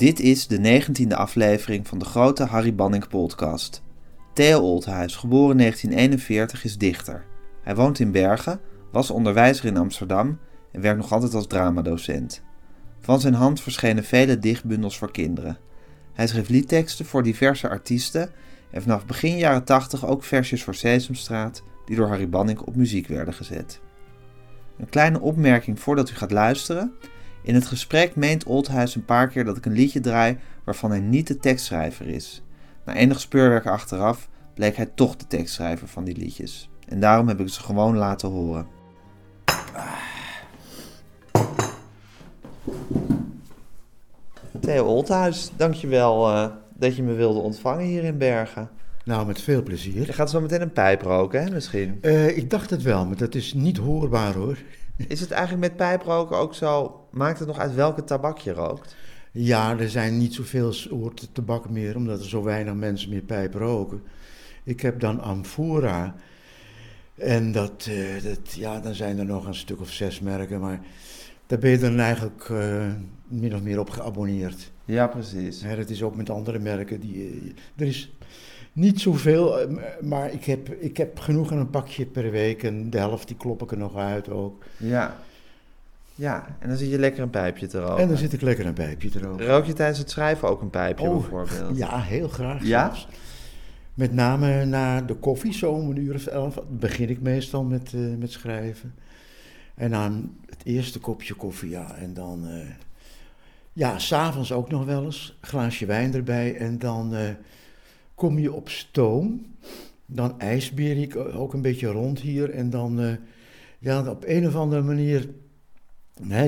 Dit is de negentiende aflevering van de grote Harry Banning podcast. Theo Oldhuis, geboren 1941, is dichter. Hij woont in Bergen, was onderwijzer in Amsterdam en werkt nog altijd als dramadocent. Van zijn hand verschenen vele dichtbundels voor kinderen. Hij schreef liedteksten voor diverse artiesten en vanaf begin jaren 80 ook versjes voor Sesamstraat die door Harry Banning op muziek werden gezet. Een kleine opmerking voordat u gaat luisteren. In het gesprek meent Oldhuis een paar keer dat ik een liedje draai waarvan hij niet de tekstschrijver is. Na enig speurwerk achteraf bleek hij toch de tekstschrijver van die liedjes. En daarom heb ik ze gewoon laten horen. Theo Oldhuis, dankjewel uh, dat je me wilde ontvangen hier in Bergen. Nou, met veel plezier. Je gaat zo meteen een pijp roken, hè, misschien? Uh, ik dacht het wel, maar dat is niet hoorbaar, hoor. Is het eigenlijk met pijproken ook zo? Maakt het nog uit welke tabak je rookt? Ja, er zijn niet zoveel soorten tabak meer, omdat er zo weinig mensen meer pijp roken. Ik heb dan Amphora. En dat, uh, dat, ja, dan zijn er nog een stuk of zes merken, maar daar ben je dan eigenlijk uh, min of meer op geabonneerd. Ja, precies. Ja, dat is ook met andere merken. Die, er is niet zoveel, maar ik heb, ik heb genoeg aan een pakje per week en de helft die klop ik er nog uit ook. Ja. Ja, en dan zit je lekker een pijpje te roken. En dan zit ik lekker een pijpje te roken. Rook je tijdens het schrijven ook een pijpje oh, bijvoorbeeld? Ja, heel graag ja? zelfs. Met name na de koffie, zo om een uur of elf, begin ik meestal met, uh, met schrijven. En dan het eerste kopje koffie, ja. En dan, uh, ja, s'avonds ook nog wel eens. Glaasje wijn erbij. En dan uh, kom je op stoom. Dan ijsbeer ik ook een beetje rond hier. En dan, ja, op een of andere manier.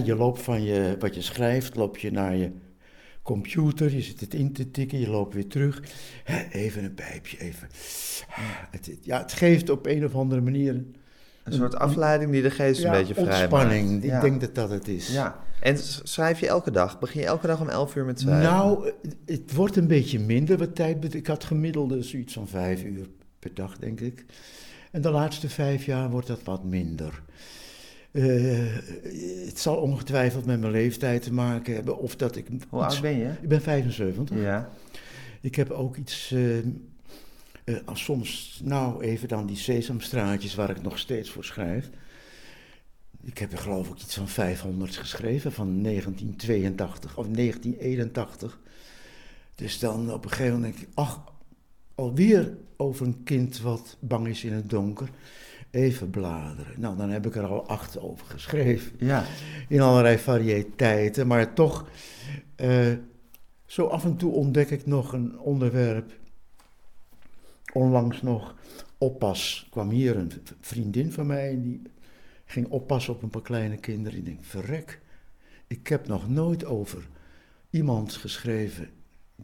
Je loopt van je, wat je schrijft, loop je naar je computer. Je zit het in te tikken, je loopt weer terug. Even een pijpje, even. Het, ja, het geeft op een of andere manier. Een soort afleiding die de geest ja, een beetje vrij ontspanning, maakt. ik denk dat dat het is. Ja. En schrijf je elke dag? Begin je elke dag om 11 uur met schrijven? Nou, het wordt een beetje minder wat tijd. Ik had gemiddelde zoiets van vijf uur per dag, denk ik. En de laatste vijf jaar wordt dat wat minder. Uh, het zal ongetwijfeld met mijn leeftijd te maken hebben. Of dat ik Hoe oud ben je? Ik ben 75. Ja. Ik heb ook iets... Uh, uh, soms, nou, even dan die sesamstraatjes waar ik nog steeds voor schrijf. Ik heb er geloof ik iets van 500 geschreven van 1982 of 1981. Dus dan op een gegeven moment denk ik, ach, alweer over een kind wat bang is in het donker. Even bladeren. Nou, dan heb ik er al acht over geschreven. Ja. In allerlei variëteiten, maar toch, uh, zo af en toe ontdek ik nog een onderwerp. Onlangs nog, oppas, kwam hier een vriendin van mij die ging oppassen op een paar kleine kinderen. Ik denk, verrek, ik heb nog nooit over iemand geschreven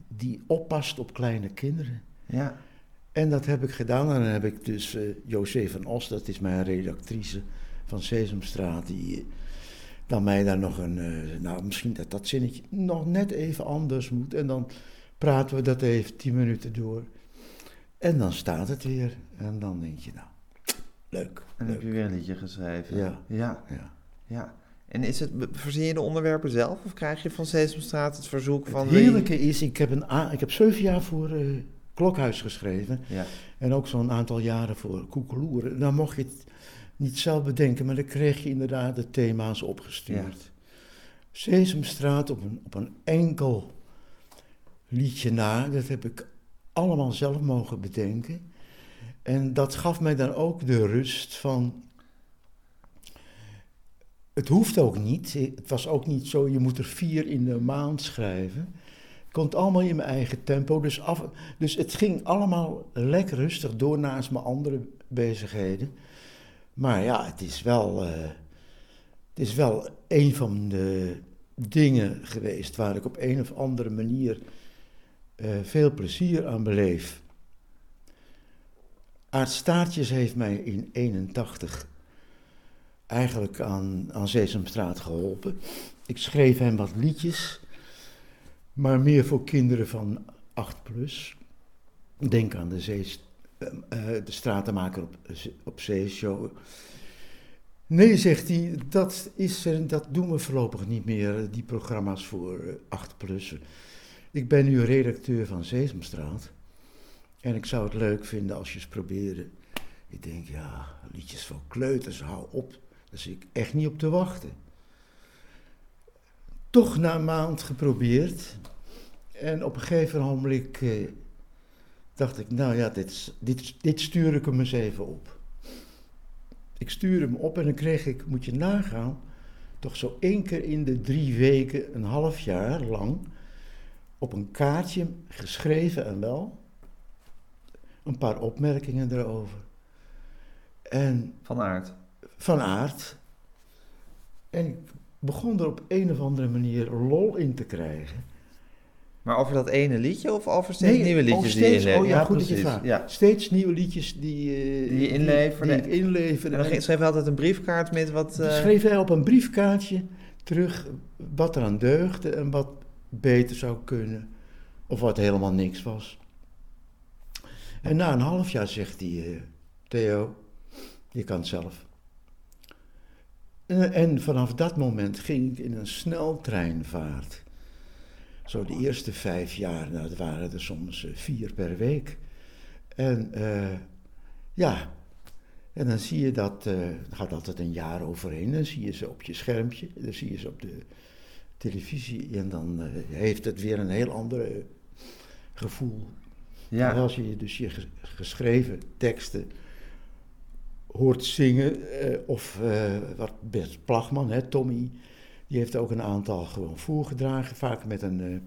die oppast op kleine kinderen. Ja. En dat heb ik gedaan. En dan heb ik dus uh, José van Os, dat is mijn redactrice van Sesamstraat, die dan mij daar nog een, uh, nou misschien dat dat zinnetje nog net even anders moet. En dan praten we dat even tien minuten door. En dan staat het weer. En dan denk je, nou, leuk. En leuk. heb je weer een liedje geschreven. Ja. Ja. ja. ja. En is het, verzin je de onderwerpen zelf of krijg je van Sesamstraat het verzoek van... Het heerlijke is, ik heb, een ik heb zeven jaar voor uh, Klokhuis geschreven. Ja. En ook zo'n aantal jaren voor Koekeloeren. Dan mocht je het niet zelf bedenken, maar dan kreeg je inderdaad de thema's opgestuurd. Ja. Sesamstraat op een, op een enkel liedje na, dat heb ik allemaal zelf mogen bedenken. En dat gaf mij dan ook de rust van. Het hoeft ook niet. Het was ook niet zo, je moet er vier in de maand schrijven. Het allemaal in mijn eigen tempo. Dus, af, dus het ging allemaal lekker rustig door naast mijn andere bezigheden. Maar ja, het is wel, uh, het is wel een van de dingen geweest waar ik op een of andere manier uh, veel plezier aan beleef. Aart Staartjes heeft mij in 81 eigenlijk aan, aan Sesamstraat geholpen. Ik schreef hem wat liedjes, maar meer voor kinderen van 8 plus. Denk aan de, zee, uh, de stratenmaker op, op zeeshow. Nee, zegt hij, dat, is, er- dat doen we voorlopig niet meer, die programma's voor eh, 8-plussen. Ik ben nu redacteur van Sesamstraat. En ik zou het leuk vinden als je eens probeerde. Ik denk, ja, liedjes van kleuters, hou op. Daar zit ik echt niet op te wachten. Toch na een maand geprobeerd. En op een gegeven moment eh, dacht ik, nou ja, dit, dit, dit stuur ik hem eens even op. Ik stuurde hem op en dan kreeg ik, moet je nagaan, toch zo één keer in de drie weken, een half jaar lang, op een kaartje geschreven en wel, een paar opmerkingen erover. En Van aard. van aard. En ik begon er op een of andere manier lol in te krijgen. Maar over dat ene liedje of over steeds nieuwe liedjes die je inlevert? Oh ja, goed dat je precies. vraagt. Ja. Steeds nieuwe liedjes die, eh, Die je inleverde. Die, die ik inleverde. En dan schreef je altijd een briefkaart met wat... Eh, schreef hij op een briefkaartje terug wat er aan deugde en wat beter zou kunnen. Of wat helemaal niks was. En na een half jaar zegt hij, eh, Theo, je kan het zelf. En, en vanaf dat moment ging ik in een sneltreinvaart. Zo de eerste vijf jaar, nou, dat waren er soms eh, vier per week. En eh, ja, en dan zie je dat, eh er gaat altijd een jaar overheen, dan zie je ze op je schermpje, dan zie je ze op de televisie en dan eh, heeft het weer een heel ander eh, gevoel. ja. En als je dus je ges- geschreven teksten hoort zingen, eh, of eh, wat Bert Plagman, hè, Tommy, die heeft ook een aantal gewoon voorgedragen, vaak met een, eh,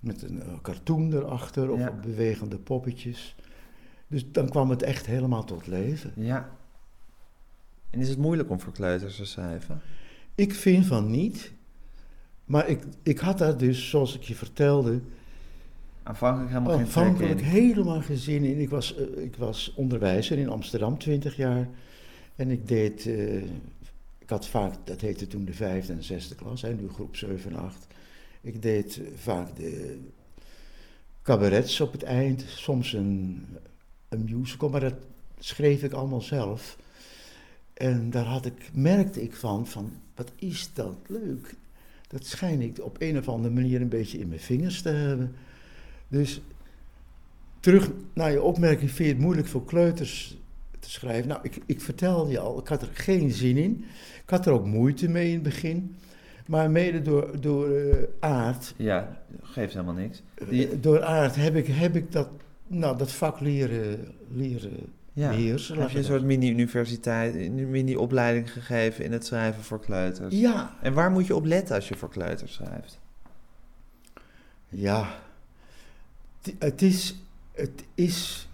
met een cartoon erachter of Ja. bewegende poppetjes. Dus dan kwam het echt helemaal tot leven. ja. En is het moeilijk om voor kleuters te schrijven? Ik vind van niet, maar ik, ik had daar dus, zoals ik je vertelde, Aanvankelijk helemaal geen trek Aanvankelijk in. helemaal geen zin in. Ik was, eh, ik was onderwijzer in Amsterdam, 20 jaar. En ik deed, eh, ik had vaak, dat heette toen de vijfde en zesde klas, hè, nu groep 7 en 8. Ik deed eh, vaak de cabarets op het eind, soms een, een musical, maar dat schreef ik allemaal zelf. En daar had ik, merkte ik van, van, wat is dat leuk. Dat schijn ik op een of andere manier een beetje in mijn vingers te hebben. Dus terug naar je opmerking, vind je het moeilijk voor kleuters te schrijven? Nou, ik, ik vertelde je al, ik had er geen zin in. Ik had er ook moeite mee in het begin. Maar mede door, door eh, aard, Ja, geeft helemaal niks. eh, Die- door aard heb ik, heb ik dat, nou, dat vak leren, leren Ja. Heb je een soort mini-universiteit, mini-opleiding gegeven in het schrijven voor kleuters? Ja, En waar moet je op letten als je voor kleuters schrijft? Ja, het- is, het is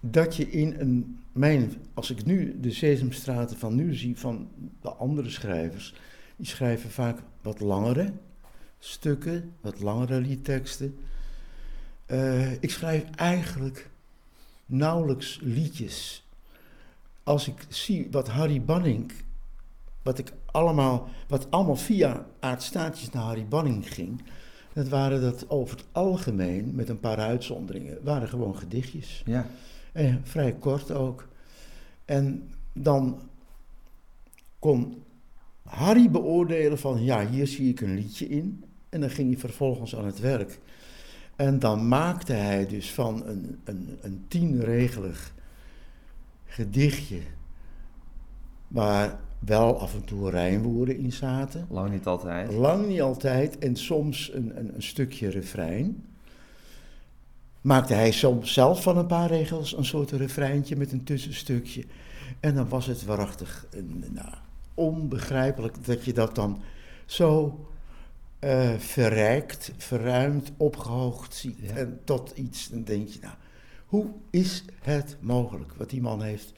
dat je in een, mijn, als ik nu de Sesamstraten van nu zie van de andere schrijvers, die schrijven vaak wat langere stukken, wat langere liedteksten. Eh, ik schrijf eigenlijk nauwelijks liedjes. Als ik zie wat Harry Banning, wat ik allemaal, wat allemaal via aardstaatjes naar Harry Banning ging, dat waren dat over het algemeen, met een paar uitzonderingen, waren gewoon gedichtjes. Ja. En vrij kort ook. En dan kon Harry beoordelen van, ja, hier zie ik een liedje in. En dan ging hij vervolgens aan het werk. En dan maakte hij dus van een, een, een tienregelig gedichtje, waar wel af en toe rijmwoorden in zaten. Lang niet altijd. Lang niet altijd en soms een, een, een stukje refrein. Maakte hij soms zelf van een paar regels een soort refreintje met een tussenstukje. En dan was het waarachtig nou, onbegrijpelijk dat je dat dan zo eh, verrijkt, verruimd, opgehoogd ziet. Ja. En tot iets, dan denk je, nou, hoe is het mogelijk wat die man heeft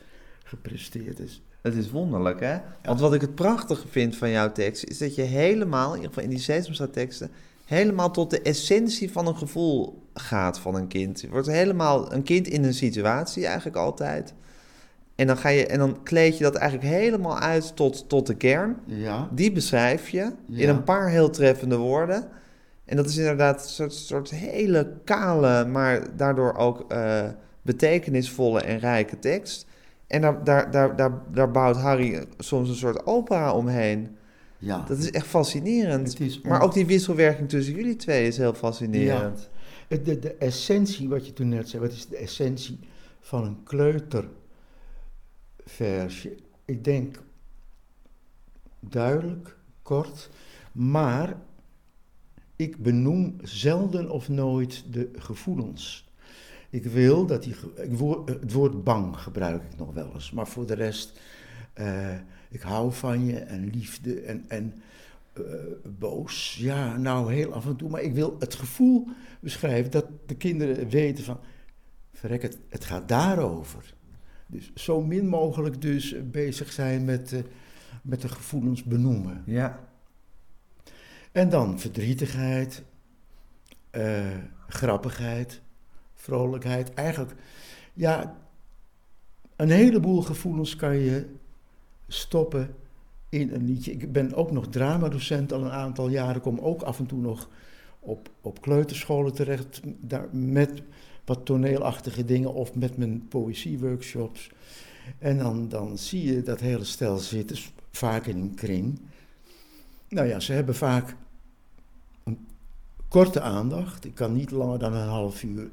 gepresteerd? Dus, Het is wonderlijk, hè? Want wat ik het prachtige vind van jouw tekst... is dat je helemaal, in ieder geval in die Sesamstraat teksten... helemaal tot de essentie van een gevoel gaat van een kind. Je wordt helemaal een kind in een situatie eigenlijk altijd. En dan, ga je, en dan kleed je dat eigenlijk helemaal uit tot, tot de kern. ja, Die beschrijf je in een paar heel treffende woorden. En dat is inderdaad een soort, soort hele kale, maar daardoor ook eh, betekenisvolle en rijke tekst. En daar, daar, daar, daar, daar bouwt Harry soms een soort opera omheen. Ja. Dat is echt fascinerend. Is Maar ook die wisselwerking tussen jullie twee is heel fascinerend. Het- De, de essentie, wat je toen net zei, wat is de essentie van een kleuterversje? Ik denk duidelijk, kort, maar ik benoem zelden of nooit de gevoelens. Ik wil dat die. Het woord bang gebruik ik nog wel eens, maar voor de rest. eh, ik hou van je en liefde en, en eh, boos. Ja, nou heel af en toe. Maar ik wil het gevoel beschrijven dat de kinderen weten van. Verrek, het, het gaat daarover. Dus zo min mogelijk dus bezig zijn met, eh, met de gevoelens benoemen. Ja. En dan verdrietigheid, grappigheid, vrolijkheid. Eigenlijk, ja, een heleboel gevoelens kan je stoppen in een liedje. Ik ben ook nog dramadocent al een aantal jaren, kom ook af en toe nog op, op kleuterscholen terecht daar, met wat toneelachtige dingen of met mijn poëzieworkshops. En dan, dan zie je dat hele stel zitten, s- vaak in een kring. Nou ja, ze hebben vaak een korte aandacht. Ik kan niet langer dan een half uur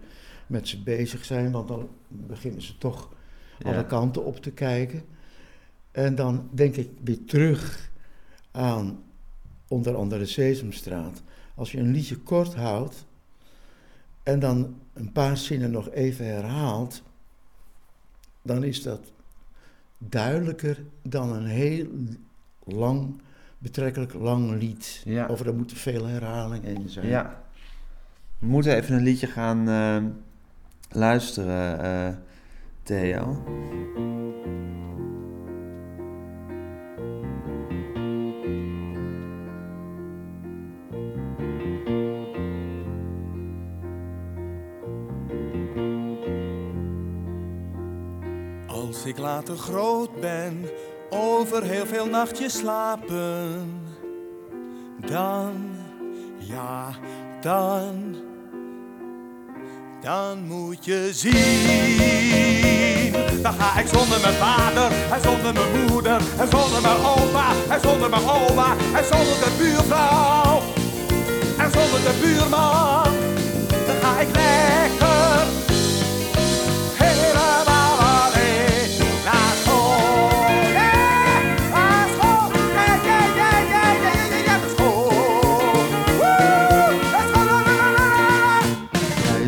met ze bezig zijn, want dan beginnen ze toch Ja. alle kanten op te kijken. En dan denk ik weer terug aan onder andere Sesamstraat. Als je een liedje kort houdt en dan een paar zinnen nog even herhaalt, dan is dat duidelijker dan een heel lang, betrekkelijk lang lied. Ja. Of er moeten veel herhalingen in zijn. Ja. We moeten even een liedje gaan eh, luisteren, eh, Theo. Als ik later groot ben, over heel veel nachtjes slapen, dan, ja, dan, dan moet je zien. Dan ga ik zonder mijn vader, en zonder mijn moeder, en zonder mijn opa, en zonder mijn oma, en zonder de buurvrouw, en zonder de buurman. Dan ga ik lekker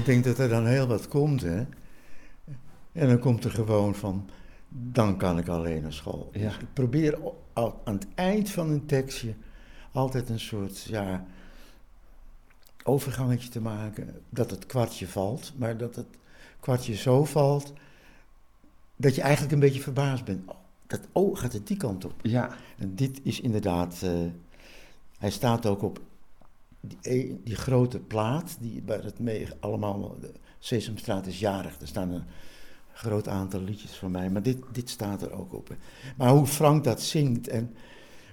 denk dat er dan heel wat komt, hè. En dan komt er gewoon van, dan kan ik alleen naar school. Ja. Dus ik probeer aan het eind van een tekstje altijd een soort, ja, overgangetje te maken. Dat het kwartje valt, maar dat het kwartje zo valt, dat je eigenlijk een beetje verbaasd bent. Oh, dat, oh gaat het die kant op? Ja. En dit is inderdaad, eh, hij staat ook op die, e- die grote plaat, die, waar het mee allemaal, de Sesamstraat is jarig, er staan een groot aantal liedjes van mij, maar dit, dit staat er ook op. Maar hoe Frank dat zingt en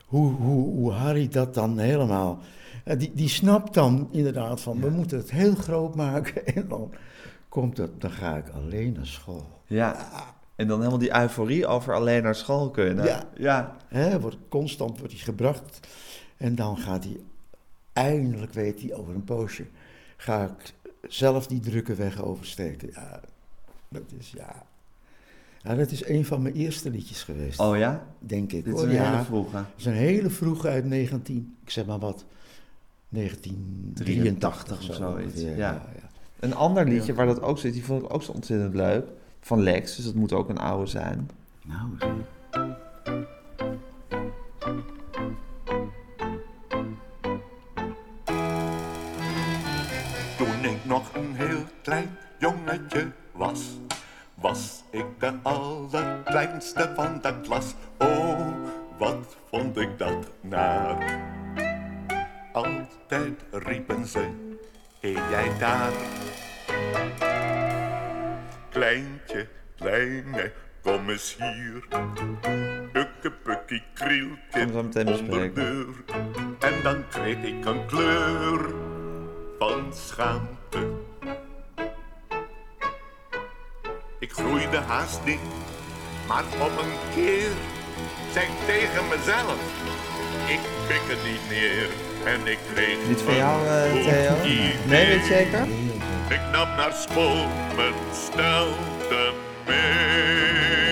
hoe, hoe, hoe Harry dat dan helemaal, eh, die, die snapt dan inderdaad van, we moeten het heel groot maken en dan komt het, dan ga ik alleen naar school. Ja. En dan helemaal die euforie over alleen naar school kunnen. Ja. Ja. Hè, wordt, constant wordt hij gebracht. En dan gaat hij, eindelijk weet hij over een poosje, ga ik zelf die drukke weg oversteken. Ja, dat is, ja. ja, dat is een van mijn eerste liedjes geweest, Oh ja? denk ik. Dit is hoor. een ja, hele vroege. dat is een hele vroege uit 19, ik zeg maar wat, 1983 of zo zoiets, ja. ja, ja. Een ander liedje Ja. waar dat ook zit, die vond ik ook zo ontzettend leuk. Van Lex, dus dat moet ook een oude zijn. Nou, klein jongetje was, was ik de allerkleinste van de klas. Oh, wat vond ik dat naar. Altijd riepen ze, hé jij daar. Kleintje, kleine, kom eens hier. Ukkepukkie krieltje onder deur. En dan kreeg ik een kleur van schaamte. Ik groeide haast niet Maar op een keer zei ik tegen mezelf, ik pik het niet meer. En ik kreeg Niet van een jou, goed Theo? Nee, weet je zeker? Ik nam naar school mijn stelten mee.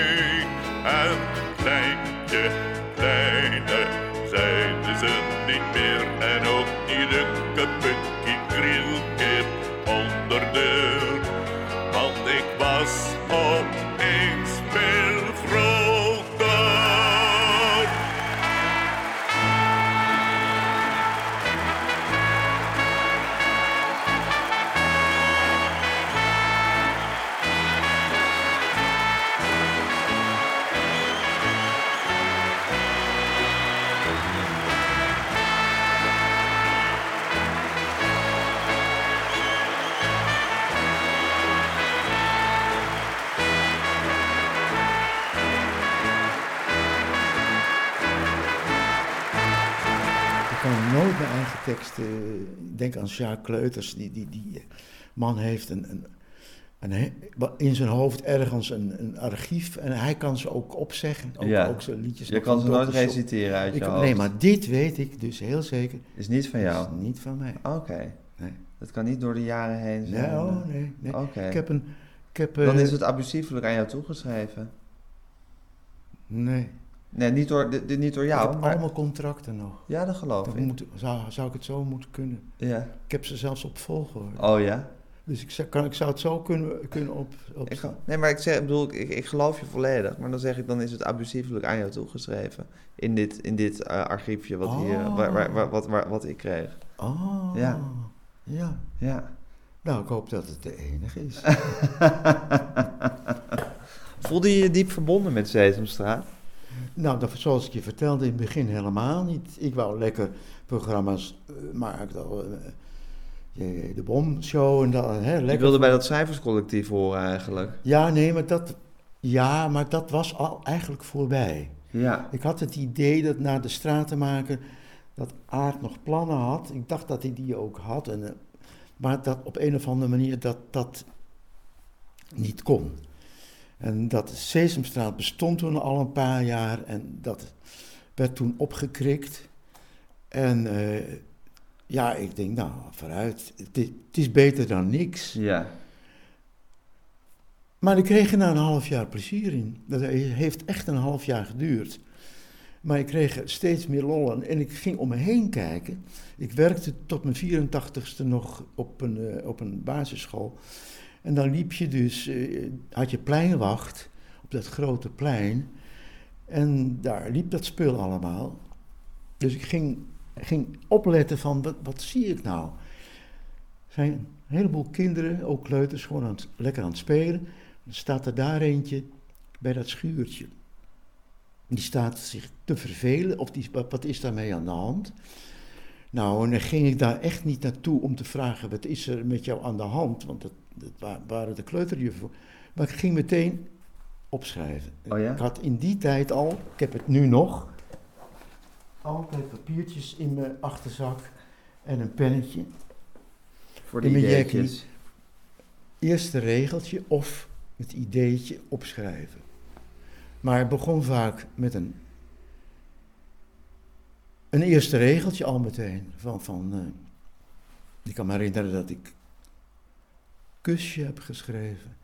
Was teksten. Ik denk aan Sjaak Kleuters. Die, die, die man heeft een, een, in zijn hoofd ergens een, een archief. En hij kan ze ook opzeggen. Ook, Ja. ook zijn liedjes. Je kan ze nooit reciteren uit je Ik- hoofd. Nee, maar dit weet ik dus heel zeker. Is niet van jou? is niet van mij. Oké. Nee. Dat kan niet door de jaren heen zijn. Nee, oh, nee, nee. Oké. Ik heb een. Ik heb, Dan eh, is het abusiefelijk aan jou toegeschreven. Nee. Nee, niet door, dit, niet door ik jou, heb maar... allemaal contracten nog. Ja, dat geloof Dan ik. moet, zou, zou ik het zo moeten kunnen? Ja. Ik heb ze zelfs op volgorde. Oh ja? Dus ik zou, kan, ik zou het zo kunnen, kunnen op. op Ik, nee, maar ik, zeg, ik bedoel, ik, ik geloof je volledig. Maar dan zeg ik, dan is het abusiefelijk aan jou toegeschreven. In dit, in dit eh, archiefje wat, hier, Oh. waar, waar, waar- wat, wat ik kreeg. Oh. Ja. Ja. Ja. Nou, ik hoop dat het de enige is. Voelde je je diep verbonden met Sesamstraat? Nou, dat, zoals ik je vertelde in het begin helemaal niet. Ik wou lekker programma's eh, maken. eh, je- de Bomshow en dat. Hè, Ik lekker wilde bij dat cijferscollectief horen eigenlijk. Ja, nee, maar dat, ja, maar dat was al eigenlijk voorbij. Ja. Ik had het idee dat na de stratenmaker dat Aard nog plannen had. Ik dacht dat hij die ook had. En, eh, maar dat op een of andere manier dat dat niet kon. En dat Sesamstraat bestond toen al een paar jaar en dat werd toen opgekrikt. En eh, ja, ik denk, nou, vooruit. Het is, het is beter dan niks. Ja. Maar ik kreeg er na een half jaar plezier in. Dat heeft echt een half jaar geduurd. Maar ik kreeg steeds meer lol aan. En ik ging om me heen kijken. Ik werkte tot mijn 84ste nog op een, eh, op een basisschool. En dan liep je dus, eh, had je pleinwacht op dat grote plein. En daar liep dat spul allemaal. Dus ik ging, ging opletten van, wat, wat zie ik nou? Er zijn een heleboel kinderen, ook kleuters, gewoon aan het, lekker aan het spelen. Dan staat er daar eentje bij dat schuurtje. Die staat zich te vervelen, of die, wat, wat is daarmee aan de hand? Nou, en dan ging ik daar echt niet naartoe om te vragen, wat is er met jou aan de hand? Want dat, dat wa- waren de kleuterjuffen. Maar ik ging meteen opschrijven. Oh ja? Ik had in die tijd al, ik heb het nu nog, altijd papiertjes in mijn achterzak en een pennetje. Voor In de mijn ideetjes. Eerste regeltje of het ideetje opschrijven. Maar het begon vaak met een, een eerste regeltje al meteen. Van, van, eh, ik kan me herinneren dat ik kusje heb geschreven.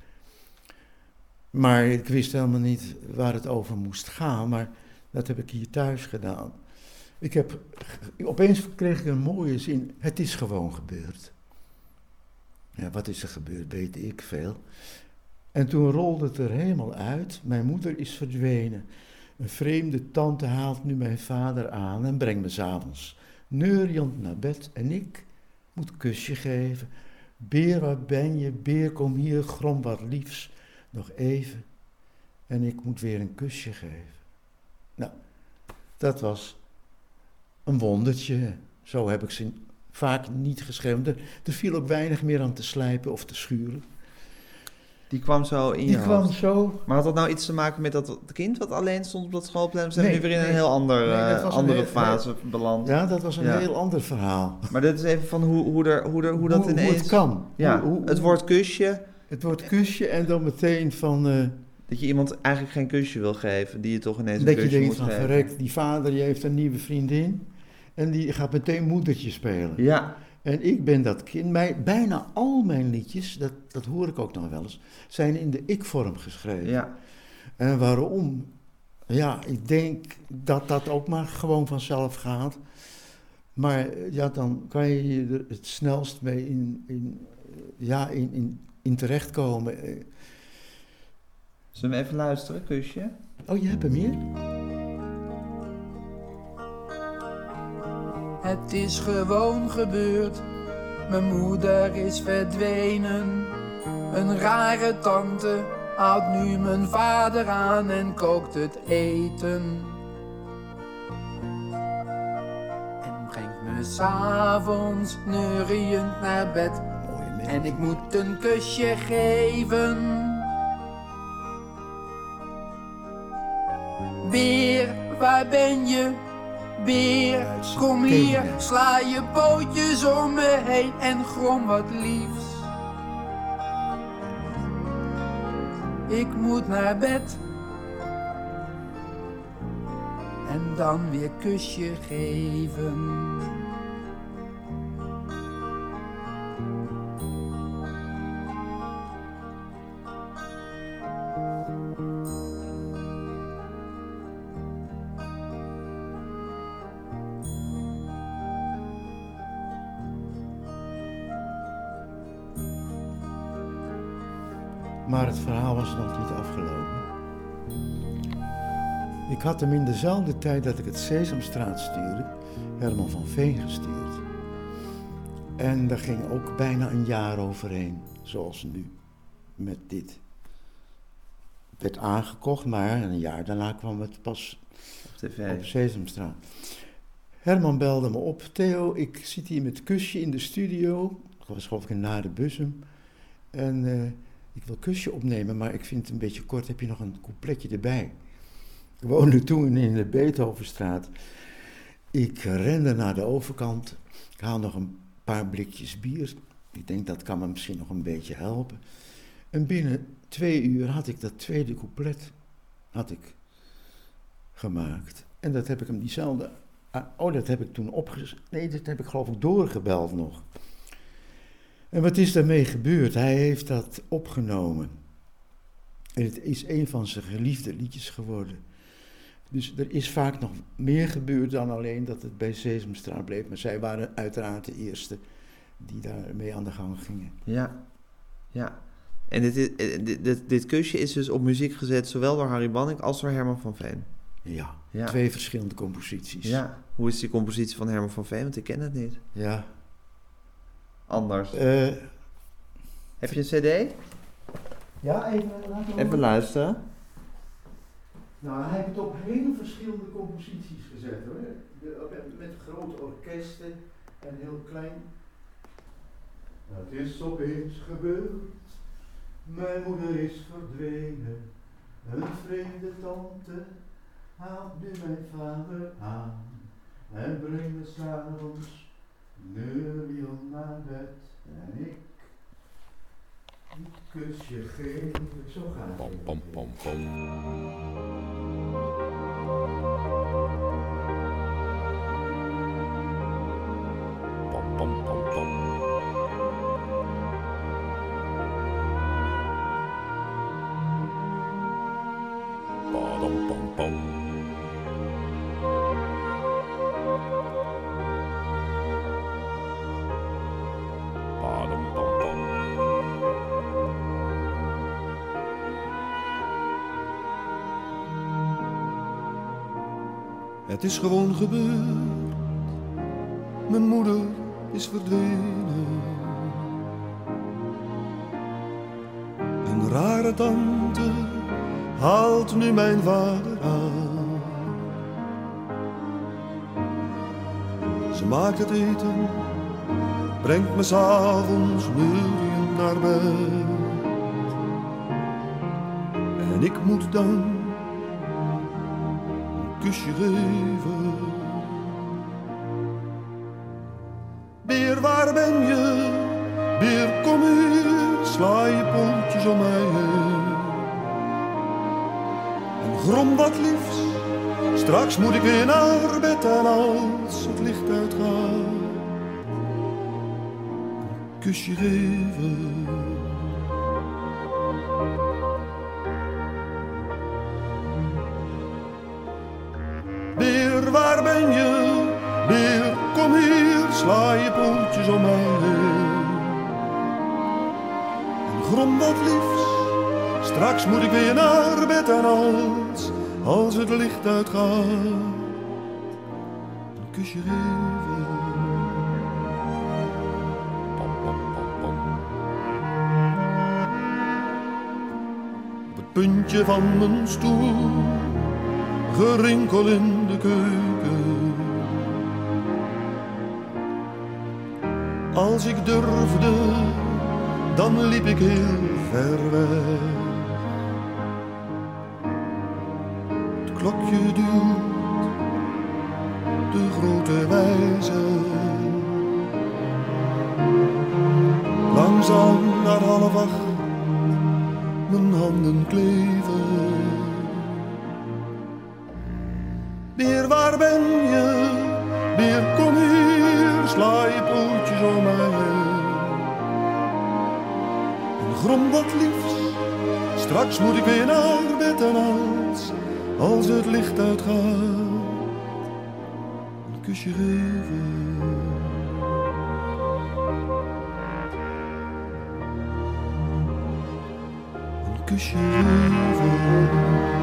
Maar ik wist helemaal niet waar het over moest gaan, maar dat heb ik hier thuis gedaan. Ik heb, opeens kreeg ik een mooie zin, het is gewoon gebeurd. Ja, wat is er gebeurd, weet ik veel. En toen rolde het er helemaal uit. Mijn moeder is verdwenen. Een vreemde tante haalt nu mijn vader aan en brengt me s'avonds neuriënd naar bed. En ik moet kusje geven. Beer, waar ben je? Beer, kom hier, grom wat liefs. Nog even. En ik moet weer een kusje geven. Nou, dat was een wondertje. Zo heb ik ze vaak niet geschreven. Er, er viel ook weinig meer aan te slijpen of te schuren. Die kwam zo in Die je kwam hoofd. zo. Maar had dat nou iets te maken met dat kind wat alleen stond op dat schoolplein? We zijn Nee, nu weer in een heel ander, Nee, eh, een andere fase beland. Ja, dat was een Ja. heel ander verhaal. Maar dit is even van hoe, hoe, er, hoe, er, hoe dat ineens... Hoe het kan. Ja, Hoe- hoe- het woord kusje. Het woord kusje en dan meteen van... eh, Dat je iemand eigenlijk geen kusje wil geven, die je toch ineens een Dat je kusje denkt moet van geven. verrekt, die vader die heeft een nieuwe vriendin. En die gaat meteen moedertje spelen. Ja, En ik ben dat kind. Mijn, bijna al mijn liedjes, dat, dat hoor ik ook nog wel eens, zijn in de ik-vorm geschreven. ja. En waarom? Ja, ik denk dat dat ook maar gewoon vanzelf gaat. Maar eh, ja, dan kan je je er het snelst mee in, in, eh, ja, in, in, in terechtkomen. Eh, Zullen we even luisteren, kusje? Oh, je hebt er meer? Het is gewoon gebeurd. Mijn moeder is verdwenen. Een rare tante houdt nu mijn vader aan en kookt het eten. En brengt me s'avonds neuriënd naar bed. En ik moet een kusje geven. Beer, waar ben je? Beer, kom hier, sla je pootjes om me heen en grom wat liefs. Ik moet naar bed. En dan weer kusje geven. Was nog niet afgelopen. Ik had hem in dezelfde tijd dat ik het Sesamstraat stuurde, Herman van Veen gestuurd. En daar ging ook bijna een jaar overheen, zoals nu, met dit. Het werd aangekocht, maar een jaar daarna kwam het pas Op tv. op Sesamstraat. Herman belde me op. Theo, ik zit hier met Kusje in de studio. Ik was geloof ik in Nare Bussum. En eh, ik wil Kusje opnemen, maar ik vind het een beetje kort. Heb je nog een coupletje erbij? Ik woonde toen in de Beethovenstraat. Ik rende naar de overkant. Ik haal nog een paar blikjes bier. Ik denk dat kan me misschien nog een beetje helpen. En binnen twee uur had ik dat tweede couplet had ik gemaakt. En dat heb ik hem diezelfde. Oh, dat heb ik toen opges... Nee, dat heb ik geloof ik doorgebeld nog. En wat is daarmee gebeurd? Hij heeft dat opgenomen. En het is een van zijn geliefde liedjes geworden. Dus er is vaak nog meer gebeurd dan alleen dat het bij Sesamstraat bleef. Maar zij waren uiteraard de eerste die daarmee aan de gang gingen. Ja, ja. En dit, is- eh, dit, dit, dit kusje is dus op muziek gezet, zowel door Harry Banning als door Herman van Veen. Ja, Ja. twee verschillende composities. Ja. Hoe is die compositie van Herman van Veen? Want ik ken het niet. ja. Anders. Eh, Heb je een cd? ja, even laten we Even luisteren. Nou, hij heeft het op hele verschillende composities gezet hoor. De- met, met grote orkesten en heel klein. Het is opeens gebeurd, mijn moeder is verdwenen. Een vreemde tante haalt nu mijn vader aan. En brengt me s'avonds naar bed. En ik, een kusje geef. Zo het. pom, pom, pom. Pom, Het is gewoon gebeurd. Mijn moeder is verdwenen. Een rare tante haalt nu mijn vader aan. Ze maakt het eten, brengt me s'avonds neuriënd naar bed. En ik moet dan kusje geven. Beer, waar ben je? Beer, kom hier, sla je pootjes om mij heen. grom wat liefs. Straks moet ik weer naar bed en als het licht uitgaat, kusje geven. Ben je? Beer, kom hier, sla je pootjes om mij heen. En grom wat liefs, straks moet ik weer naar bed en als, als het licht uitgaat. Pam, pam, pam, pam. Op het puntje van mijn stoel, gerinkel in de keuken. Als ik durfde, dan liep ik heel ver weg. Het klokje duwt straks moet ik weer naar bed en als, als het licht uitgaat, een kusje geven. Een kusje geven.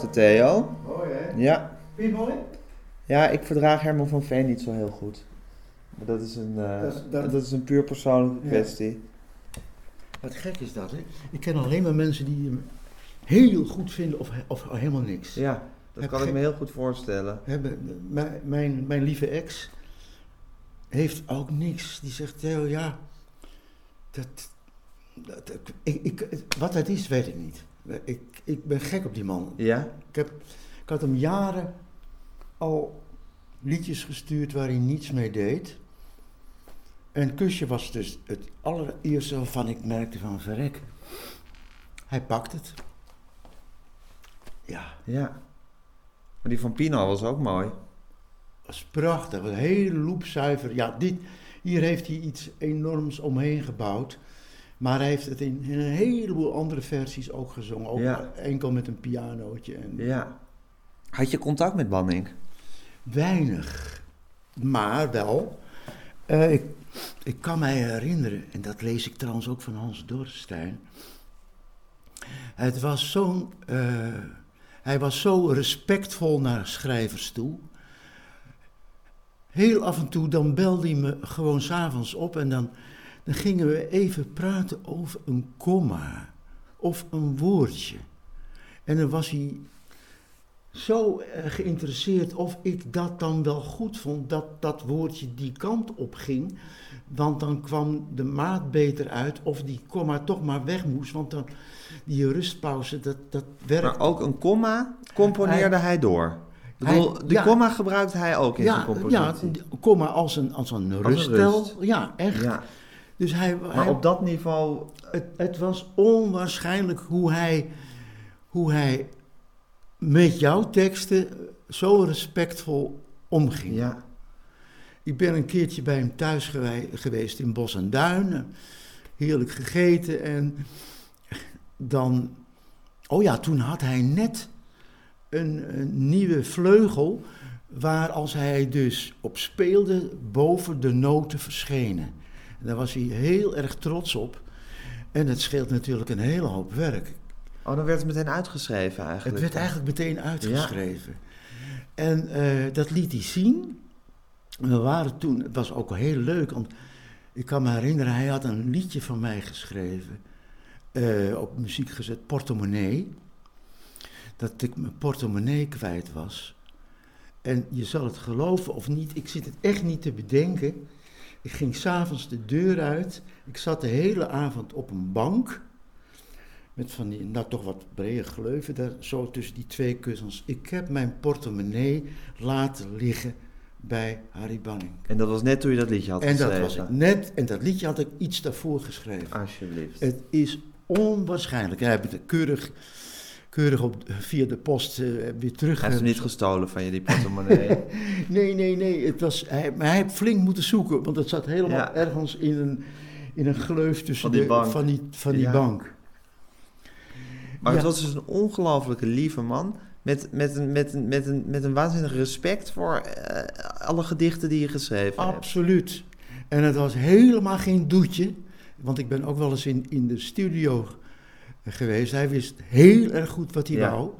Hè, Theo. Mooi hè? Ja. Vind je het mooi? ja, ik verdraag Herman van Veen niet zo heel goed. Maar dat is een, eh, Dat is- dat- dat is een puur persoonlijke Ja. kwestie. Wat gek is dat hè? Ik ken alleen maar mensen die hem heel goed vinden of, of helemaal niks. Ja, dat Heb kan ik me heel goed voorstellen. Hebben, mijn, mijn, mijn lieve ex heeft ook niks. Die zegt, Theo, ja, dat, dat, ik, ik, wat het is, weet ik niet. Ik, ik ben gek op die man. Ja? Ik, heb, ik had hem jaren al liedjes gestuurd waar hij niets mee deed. En Kusje was dus het allereerste waarvan ik merkte van verrek. Hij pakt het. Ja, Ja. Maar die van Pino was ook mooi. dat is prachtig. Een hele loepzuiver. Ja, dit, hier heeft hij iets enorms omheen gebouwd. Maar hij heeft het in, in een heleboel andere versies ook gezongen. Ook Ja. enkel met een pianootje. En Ja. Had je contact met Banning? Weinig. Maar wel. eh, ik, ik kan mij herinneren, en dat lees ik trouwens ook van Hans Dorstein. Het was zo'n. eh, hij was zo respectvol naar schrijvers toe. Heel af en toe dan belde hij me gewoon s'avonds op en dan, dan gingen we even praten over een komma of een woordje. En dan was hij zo eh, geïnteresseerd of ik dat dan wel goed vond, dat dat woordje die kant op ging. Want dan kwam de maat beter uit of die komma toch maar weg moest. Want dan die rustpauze, dat, dat werkt. Maar ook een komma componeerde hij, door. Bedoel, ja. komma gebruikte hij ook in zijn ja, ja, compositie. die komma als een, als een ruststel. rust. Ja, echt. Ja. Dus hij, Maar hij- op dat niveau... het, het was onwaarschijnlijk hoe hij, hoe hij met jouw teksten zo respectvol omging. Ja. Ik ben een keertje bij hem thuis gewe- geweest in Bos en Duinen. Heerlijk gegeten en dan... Oh ja, toen had hij net een, een nieuwe vleugel waar als hij dus op speelde boven de noten verschenen. En daar was hij heel erg trots op. En het scheelt natuurlijk een hele hoop werk. Oh, dan werd het meteen uitgeschreven eigenlijk. Het werd eigenlijk meteen uitgeschreven. En eh, dat liet hij zien. We waren toen, het was ook heel leuk, want ik kan me herinneren, hij had een liedje van mij geschreven, eh, op muziek gezet, Portemonnee. Dat ik mijn portemonnee kwijt was. En je zal het geloven of niet, ik zit het echt niet te bedenken. Ik ging s'avonds de deur uit, ik zat de hele avond op een bank. Met van die, nou toch wat brede gleuven daar, zo tussen die twee kussens. Ik heb mijn portemonnee laten liggen bij Harry Banning. En dat was net toen je dat liedje had En dat geschreven. was net, en dat liedje had ik iets daarvoor geschreven. Alsjeblieft. Het is onwaarschijnlijk. Hij heeft het keurig, keurig op, via de post eh, weer terug. Hij heeft hem niet gestolen van je, die portemonnee. Nee, nee, nee. Het was, hij, maar hij heeft flink moeten zoeken, want het zat helemaal Ja. ergens in een, in een gleuf tussen Van die de, bank. van die, van die Ja. bank. Maar het Ja. was dus een ongelofelijke lieve man. Met, met, een, met, een, met, een, met een waanzinnig respect voor eh, alle gedichten die je geschreven hebt. Absoluut. En het was helemaal geen doetje. Want ik ben ook wel eens in, in de studio geweest. Hij wist heel erg goed wat hij Ja. wou.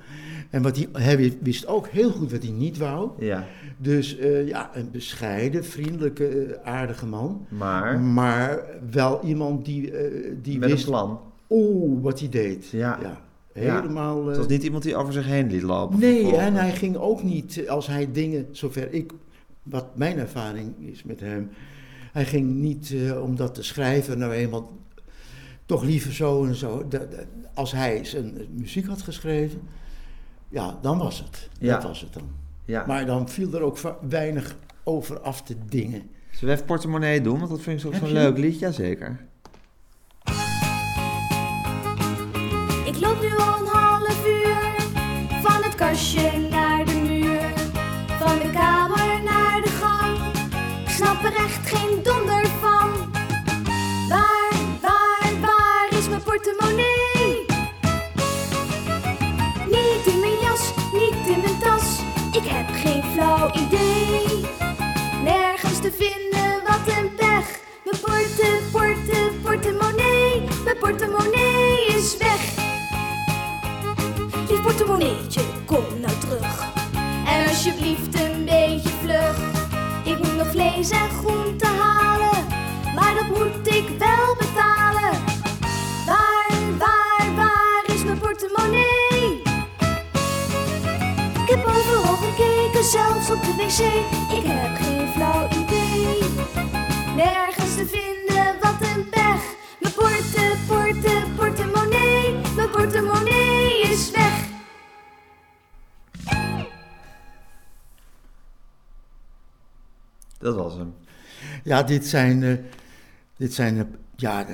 En wat hij, hij wist ook heel goed wat hij niet wou. Ja, Dus eh, ja, een bescheiden, vriendelijke, eh, aardige man. maar Maar wel iemand die, eh, die met wist een plan. oeh, wat hij deed. Ja. ja. Ja. Helemaal... Het was niet iemand die over zich heen liet lopen. Nee, en hij ging ook niet, als hij dingen, zover ik, wat mijn ervaring is met hem, hij ging niet om dat te schrijven, nou eenmaal toch liever zo en zo. Dat- dat- als hij zijn muziek had geschreven, ja, dan was het. Ja. Dat was het dan. Ja. Maar dan viel er ook weinig over af te dingen. Zullen we even portemonnee doen? Want dat vind ik ook zo'n leuk lied. Jazeker. Ik loop nu al een half uur van het kastje naar de muur, van de kamer naar de gang. Ik snap er echt geen donder van. Niet in mijn jas, niet in mijn tas. Ik heb geen flauw idee. Nergens te vinden, wat een pech. Mijn porte, porte, portemonnee. Mijn portemonnee is weg. Lief portemonneetje, kom nou terug. En alsjeblieft een beetje vlug. Ik moet nog vlees en groente halen. Maar dat moet ik zelfs op de wc. Ik heb geen flauw idee. Nergens te vinden, wat een pech. Mijn porte, porte, portemonnee. Mijn portemonnee is weg. Dat was hem. Ja, dit zijn, eh, dit zijn eh, ja,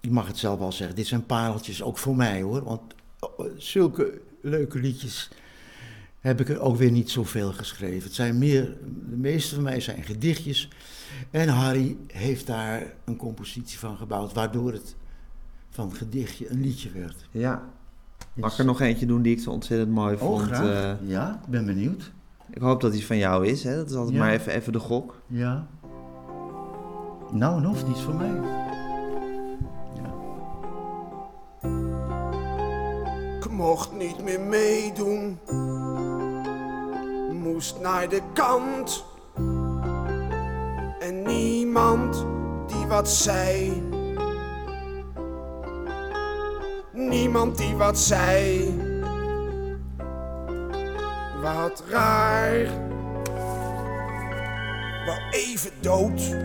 ik mag het zelf wel zeggen, dit zijn pareltjes ook voor mij hoor. Want eh, zulke leuke liedjes heb ik er ook weer niet zoveel geschreven. Het zijn meer, de meeste van mij zijn gedichtjes. En Harry heeft daar een compositie van gebouwd, waardoor het van gedichtje een liedje werd. Ja. Mag ik er nog eentje doen die ik zo ontzettend mooi Oh, vond? graag. Eh, ja, ik ben benieuwd. ik hoop dat die van jou is. Hè? Dat is altijd Ja. maar even, even de gok. Ja. Nou, nog niets voor mij. Ja. Ik mocht niet meer meedoen. Moest naar de kant. En niemand die wat zei. Niemand die wat zei. Wat raar. Wel even dood.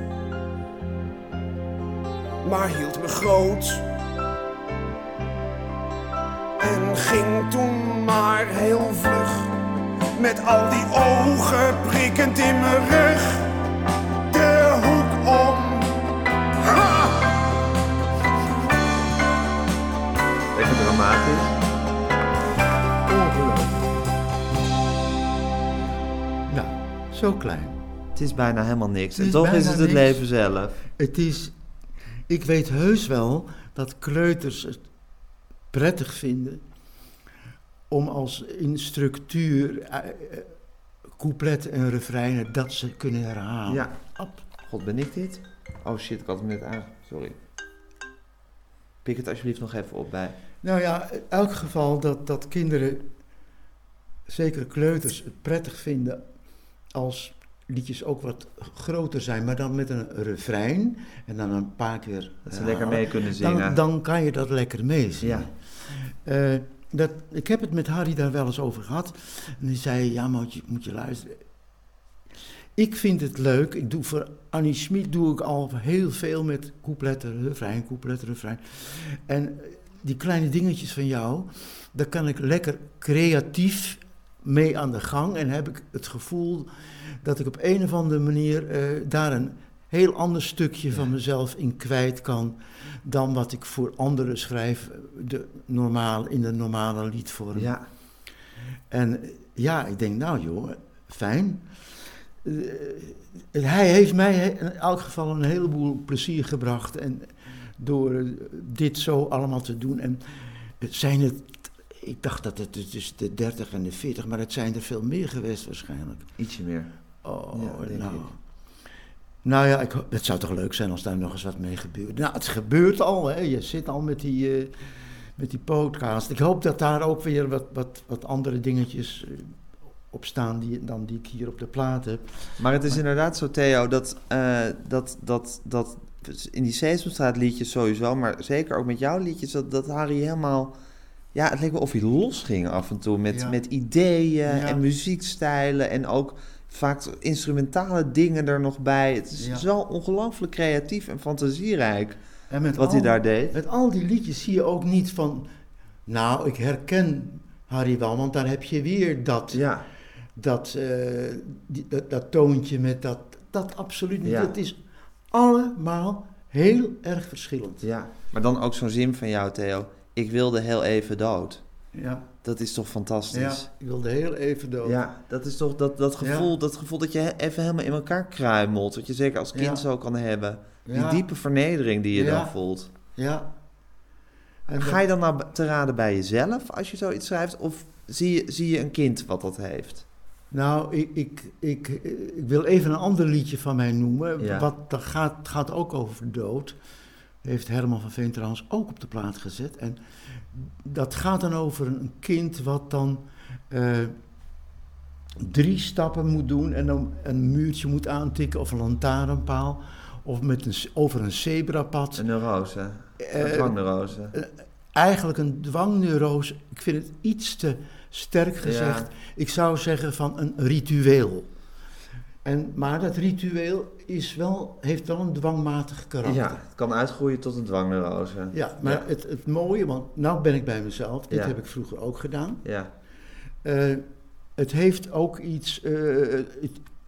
Maar hield me groot. En ging toen maar heel vlug Met al die ogen prikkend in mijn rug De hoek om Ha! Lekker dramatisch. Ongelooflijk. Nou, zo klein. Het is bijna helemaal niks. En toch is het het niks. leven zelf. Het is, ik weet heus wel dat kleuters het prettig vinden om als in structuur eh, eh, couplet en refreinen dat ze kunnen herhalen. Ja. Ab- God, ben ik dit? Oh shit, ik had hem net aan. Sorry. Pik het alsjeblieft nog even op bij. Nou ja, in elk geval dat, dat kinderen, zeker kleuters, het prettig vinden als liedjes ook wat groter zijn, maar dan met een refrein en dan een paar keer. Dat ze lekker mee kunnen zingen. Dan, dan kan je dat lekker meezingen. Ja. Eh, dat, ik heb het met Harry daar wel eens over gehad. En die zei, ja, moet je, moet je luisteren. Ik vind het leuk. Ik doe voor Annie Schmid doe ik al heel veel met coupletten, refrein, coupletten, refrein. En die kleine dingetjes van jou, daar kan ik lekker creatief mee aan de gang. En heb ik het gevoel dat ik op een of andere manier eh, daar een heel ander stukje van mezelf in kwijt kan dan wat ik voor anderen schrijf de normaal, in de normale liedvorm. Ja. En ja, ik denk, nou joh, fijn. Eh, hij heeft mij in elk geval een heleboel plezier gebracht en door dit zo allemaal te doen. En het zijn het, ik dacht dat het, is de 30 en de 40, maar het zijn er veel meer geweest waarschijnlijk. Ietsje meer. Oh, Ja, nou. ik. Nou ja, ik, het zou toch leuk zijn als daar nog eens wat mee gebeurt. Nou, het gebeurt al, hè. Je zit al met die, eh, met die podcast. Ik hoop dat daar ook weer wat, wat, wat andere dingetjes eh, op staan die, dan die ik hier op de plaat heb. Maar het is inderdaad zo, Theo, dat, eh, dat, dat, dat in die Sesamstraat liedjes sowieso, maar zeker ook met jouw liedjes, dat, dat Harry helemaal... Ja, het leek wel of hij losging af en toe met, Ja. met ideeën Ja. en muziekstijlen en ook vaak instrumentale dingen er nog bij. Het is Ja. zo ongelooflijk creatief en fantasierijk En met wat hij daar deed. Met al die liedjes zie je ook niet van... Nou, ik herken Harry wel, want daar heb je weer dat... Ja, dat, eh, die- dat, dat toontje met dat, dat absoluut niet. Ja. Het is allemaal heel erg verschillend. ja. Maar dan ook zo'n zin van jou, Theo. Ik wilde heel even dood. Ja, Dat is toch fantastisch? ja ik wilde heel even dood. Ja, dat is toch dat, dat, gevoel, dat gevoel dat je even helemaal in elkaar kruimelt. Wat je zeker als kind Ja. zo kan hebben. Die diepe vernedering die je dan voelt. Ja. En Ga je dan nou te raden bij jezelf als je zoiets schrijft? Of zie je, zie je een kind wat dat heeft? Nou, ik, ik, ik, ik wil even een ander liedje van mij noemen. Ja. Wat dat gaat, gaat ook over dood. Heeft Herman van Veen trouwens ook op de plaat gezet. En dat gaat dan over een kind wat dan eh, drie stappen moet doen en dan een muurtje moet aantikken of een lantaarnpaal. Of met een, over een zebrapad. Een neurose. Een Eh, dwangneurose. Eigenlijk een dwangneurose. Ik vind het iets te sterk gezegd. Ja. Ik zou zeggen van een ritueel. En, maar dat ritueel is wel, heeft wel een dwangmatig karakter. Ja, het kan uitgroeien tot een dwangneurose. Ja, maar Het, het mooie, want nou ben ik bij mezelf. Dit Ja. heb ik vroeger ook gedaan. Ja, Eh, het heeft ook iets... eh, het-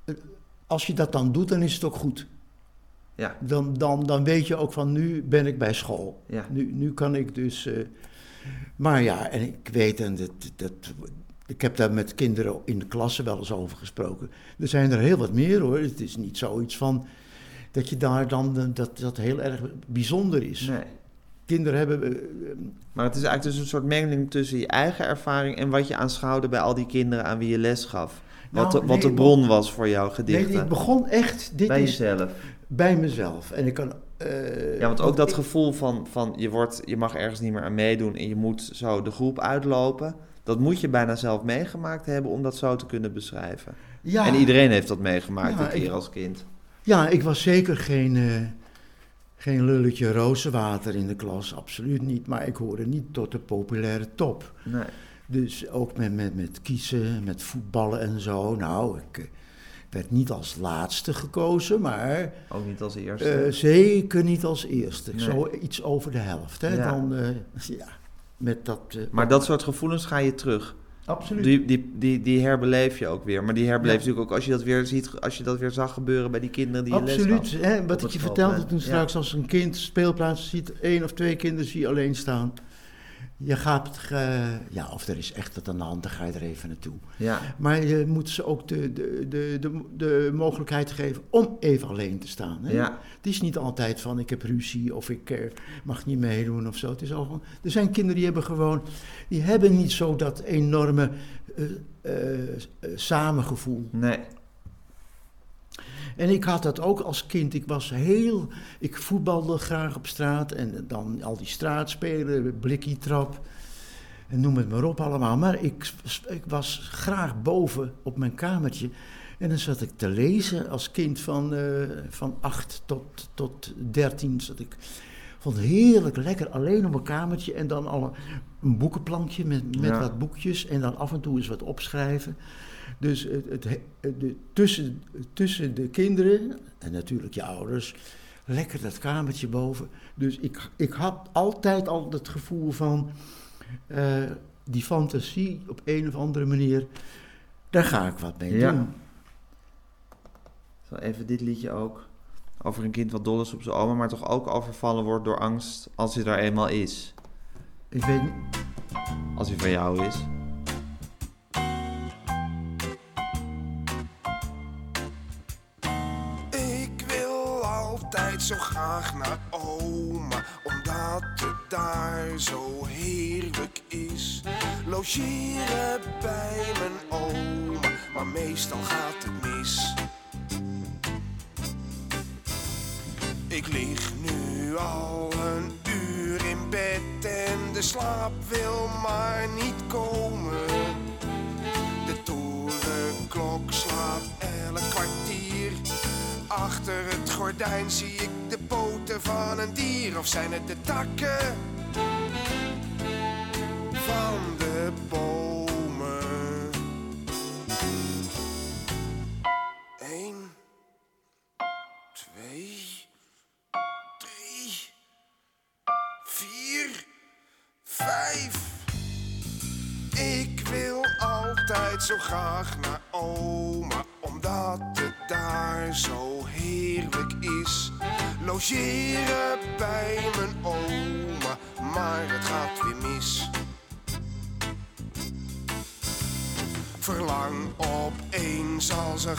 het- als je dat dan doet, dan is het ook goed. ja, Dan, dan, dan weet je ook van, nu ben ik bij school. ja. Nu, nu kan ik dus. eh, maar ja, en ik weet, en dat, dat, ik heb daar met kinderen in de klasse wel eens over gesproken. Er zijn er heel wat meer hoor. Het is niet zoiets van dat je daar dan eh, dat dat heel erg bijzonder is. Nee. Kinderen hebben. eh, Maar het is eigenlijk dus een soort mengeling tussen je eigen ervaring en wat je aanschouwde bij al die kinderen aan wie je les gaf. Wat, Nou, de, wat nee, de bron was voor jouw nee, gedichten. ik begon echt. Dit bij is jezelf. bij mezelf. En ik kan. eh, Ja, want ook dat ik- gevoel van, van je, wordt, je mag ergens niet meer aan meedoen en je moet zo de groep uitlopen. Dat moet je bijna zelf meegemaakt hebben om dat zo te kunnen beschrijven. Ja, En iedereen heeft dat meegemaakt Ja, een keer ik- als kind. Ja, ik was zeker geen, eh, geen lulletje rozenwater in de klas, absoluut niet. Maar ik hoorde niet tot de populaire top. Nee. Dus ook met, met, met kiezen, met voetballen en zo. Nou, ik eh, werd niet als laatste gekozen, maar Ook niet als eerste. eh, zeker niet als eerste. Nee. Zo iets over de helft. Hè? Ja. Dan, ja, met dat... eh, maar dat soort gevoelens ga je terug. Absoluut. Die, die, die, die herbeleef je ook weer. Maar die herbeleef je Ja. natuurlijk ook als je dat weer ziet, als je dat weer zag gebeuren bij die kinderen die je les Absoluut. Hè, op wat ik je vertelde toen straks, als een kind speelplaats ziet, één of twee kinderen zie je alleen staan. Je gaat, eh, ja, of er is echt wat aan de hand, dan ga je er even naartoe. Ja. Maar je moet ze ook de, de, de, de, de mogelijkheid geven om even alleen te staan. Hè? Ja. Het is niet altijd van ik heb ruzie of ik eh, mag niet meedoen of zo. Het is al gewoon, er zijn kinderen die hebben gewoon, die hebben niet zo dat enorme eh, samengevoel. Nee. En ik had dat ook als kind. Ik was heel. Ik voetbalde graag op straat. En dan al die straatspelen, blikkie-trap. En noem het maar op allemaal. Maar ik, ik was graag boven op mijn kamertje. En dan zat ik te lezen als kind van, eh van 8 tot, tot 13. Zat ik, vond heerlijk lekker alleen op mijn kamertje. En dan al een boekenplankje met, met Ja. wat boekjes. En dan af en toe eens wat opschrijven. Dus het, het, de, tussen, tussen de kinderen en natuurlijk je ouders, lekker dat kamertje boven. Dus ik, ik had altijd al het gevoel van eh, die fantasie op een of andere manier, daar ga ik wat mee Ja. doen. Zo even dit liedje ook. Over een kind wat dol is op zijn oma, maar toch ook overvallen wordt door angst als hij daar eenmaal is. Ik weet niet. Als hij van jou is. Zo graag naar oma, omdat het daar zo heerlijk is. Logeren bij mijn oma, maar meestal gaat het mis. Ik lig nu al een uur in bed en de slaap wil maar niet komen. De torenklok slaat elk kwartier. Achter het gordijn zie ik de poten van een dier. Of zijn het de takken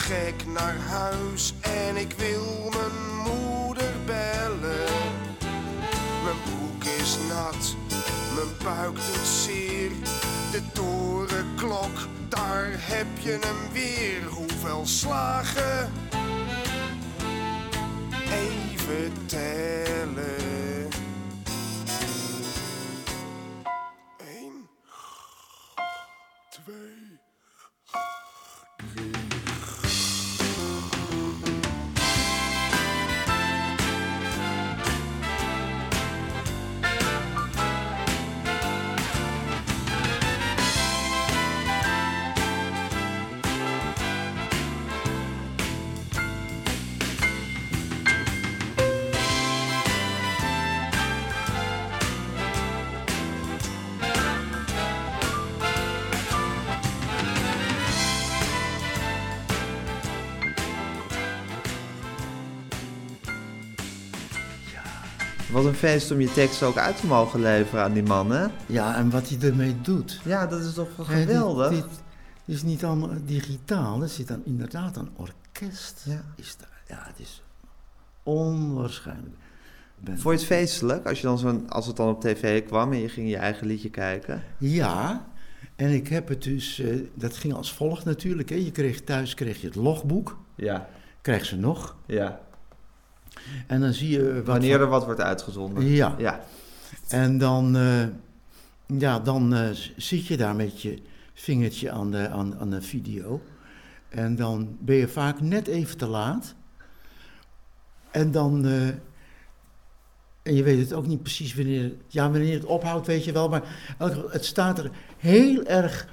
gek naar huis. En ik wil Wat een feest om je tekst ook uit te mogen leveren aan die man, hè? Ja, en wat hij ermee doet. Ja, dat is toch geweldig? Dit, is niet allemaal digitaal, er zit dan inderdaad een orkest. Ja. Is daar. Ja, het is onwaarschijnlijk. Ben- Vond je het feestelijk als, je dan zo'n, als het dan op tv kwam en je ging je eigen liedje kijken? Ja, en ik heb het dus, eh, dat ging als volgt natuurlijk. Hè. Je kreeg thuis kreeg je het logboek, Ja, krijg ze nog. ja. En dan zie je wat Wanneer er wat wordt uitgezonden. Ja. Ja, En dan, eh, ja, dan eh, zit je daar met je vingertje aan de, aan, aan de video. En dan ben je vaak net even te laat. En dan. eh, en je weet het ook niet precies wanneer. Ja, wanneer het ophoudt, weet je wel. Maar het staat er heel erg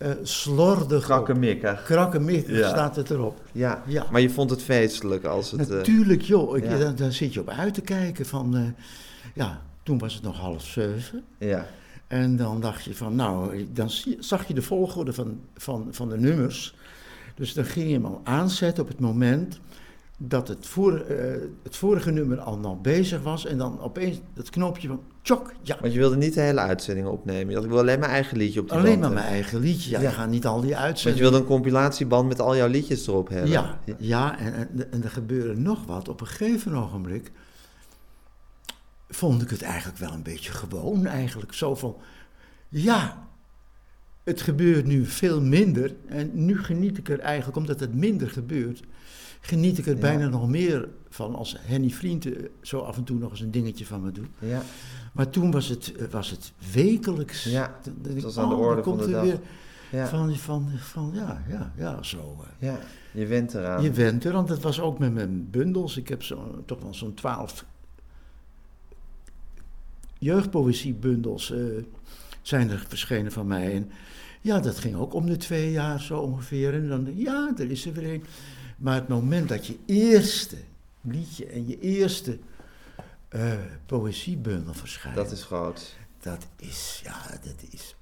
eh slordig krakkemikkig. Krakkemikkig Ja. staat het erop. Ja. Ja. maar je vond het feestelijk als het... eh, Natuurlijk, joh. Ik, ja. daar zit je op uit te kijken. Van, eh, ja, toen was het nog half zeven. ja. En dan dacht je van, nou, dan zag je de volgorde van, van, van de nummers. Dus dan ging je hem al aanzetten op het moment dat het, voor, het vorige nummer al nog bezig was en dan opeens dat knopje van tjok, ja. Want je wilde niet de hele uitzending opnemen. Je dacht, ik wil alleen mijn eigen liedje op die Alleen maar mijn eigen liedje. Ja, Ja. ik ga niet al die Want je uitzendingen. wilde een compilatieband met al jouw liedjes erop hebben. Ja, ja en, en, en er gebeurde nog wat. Op een gegeven ogenblik vond ik het eigenlijk wel een beetje gewoon. Eigenlijk zo van, ja, het gebeurt nu veel minder. En nu geniet ik er eigenlijk, omdat het minder gebeurt, geniet ik er Ja. bijna nog meer van als Henny Vriend eh, zo af en toe nog eens een dingetje van me doet. Ja. Maar toen was het, eh, was het wekelijks. Ja, ik, was aan de oh, orde van komt de er dag. weer Ja. Van, van, van, ja, ja, ja, zo. eh. ja, je went eraan. Je went er, want het was ook met mijn bundels. Ik heb zo, toch wel zo'n twaalf jeugdpoëziebundels eh, zijn er verschenen van mij. En ja, dat ging ook om de twee jaar zo ongeveer. En dan, ja, er is er weer een. Maar het moment dat je eerste liedje en je eerste eh, poëziebundel verschijnt, Dat is groot. dat is, ja, dat is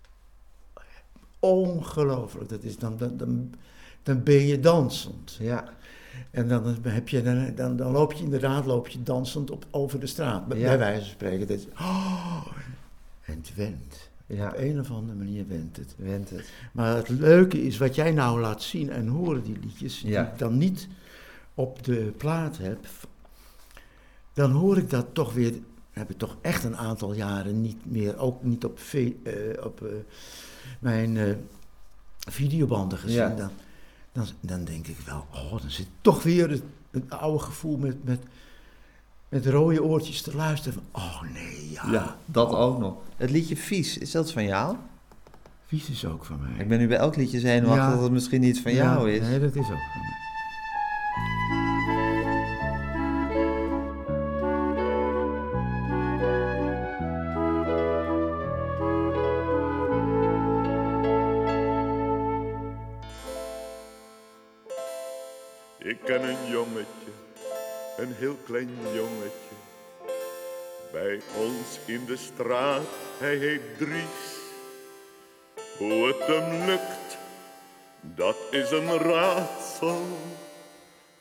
ongelooflijk. Dat is dan, dan, dan, dan ben je dansend. Ja, En dan, heb je, dan, dan, dan loop je inderdaad loop je dansend op, over de straat. Bij, Ja. wijze van spreken. Dat is, oh, en het went. Ja, Op een of andere manier went het. went het. Maar het leuke is wat jij nou laat zien en horen, die liedjes, Ja. die ik dan niet op de plaat heb. Dan hoor ik dat toch weer, heb ik toch echt een aantal jaren niet meer, ook niet op, ve- eh, op eh, mijn eh, videobanden gezien. Ja. Dan, dan, dan denk ik wel, oh, dan zit toch weer het, het oude gevoel met, met, met rode oortjes te luisteren. Van, oh nee, ja. Ja, dat ook nog. Het liedje Vies, is dat van jou? Vies is ook van mij. Ik ben nu bij elk liedje zenuwachtig Ja. dat het misschien niet van Ja, jou is. Nee, dat is ook van mij. Klein jongetje. Bij ons in de straat, hij heet Dries. Hoe het hem lukt, dat is een raadsel.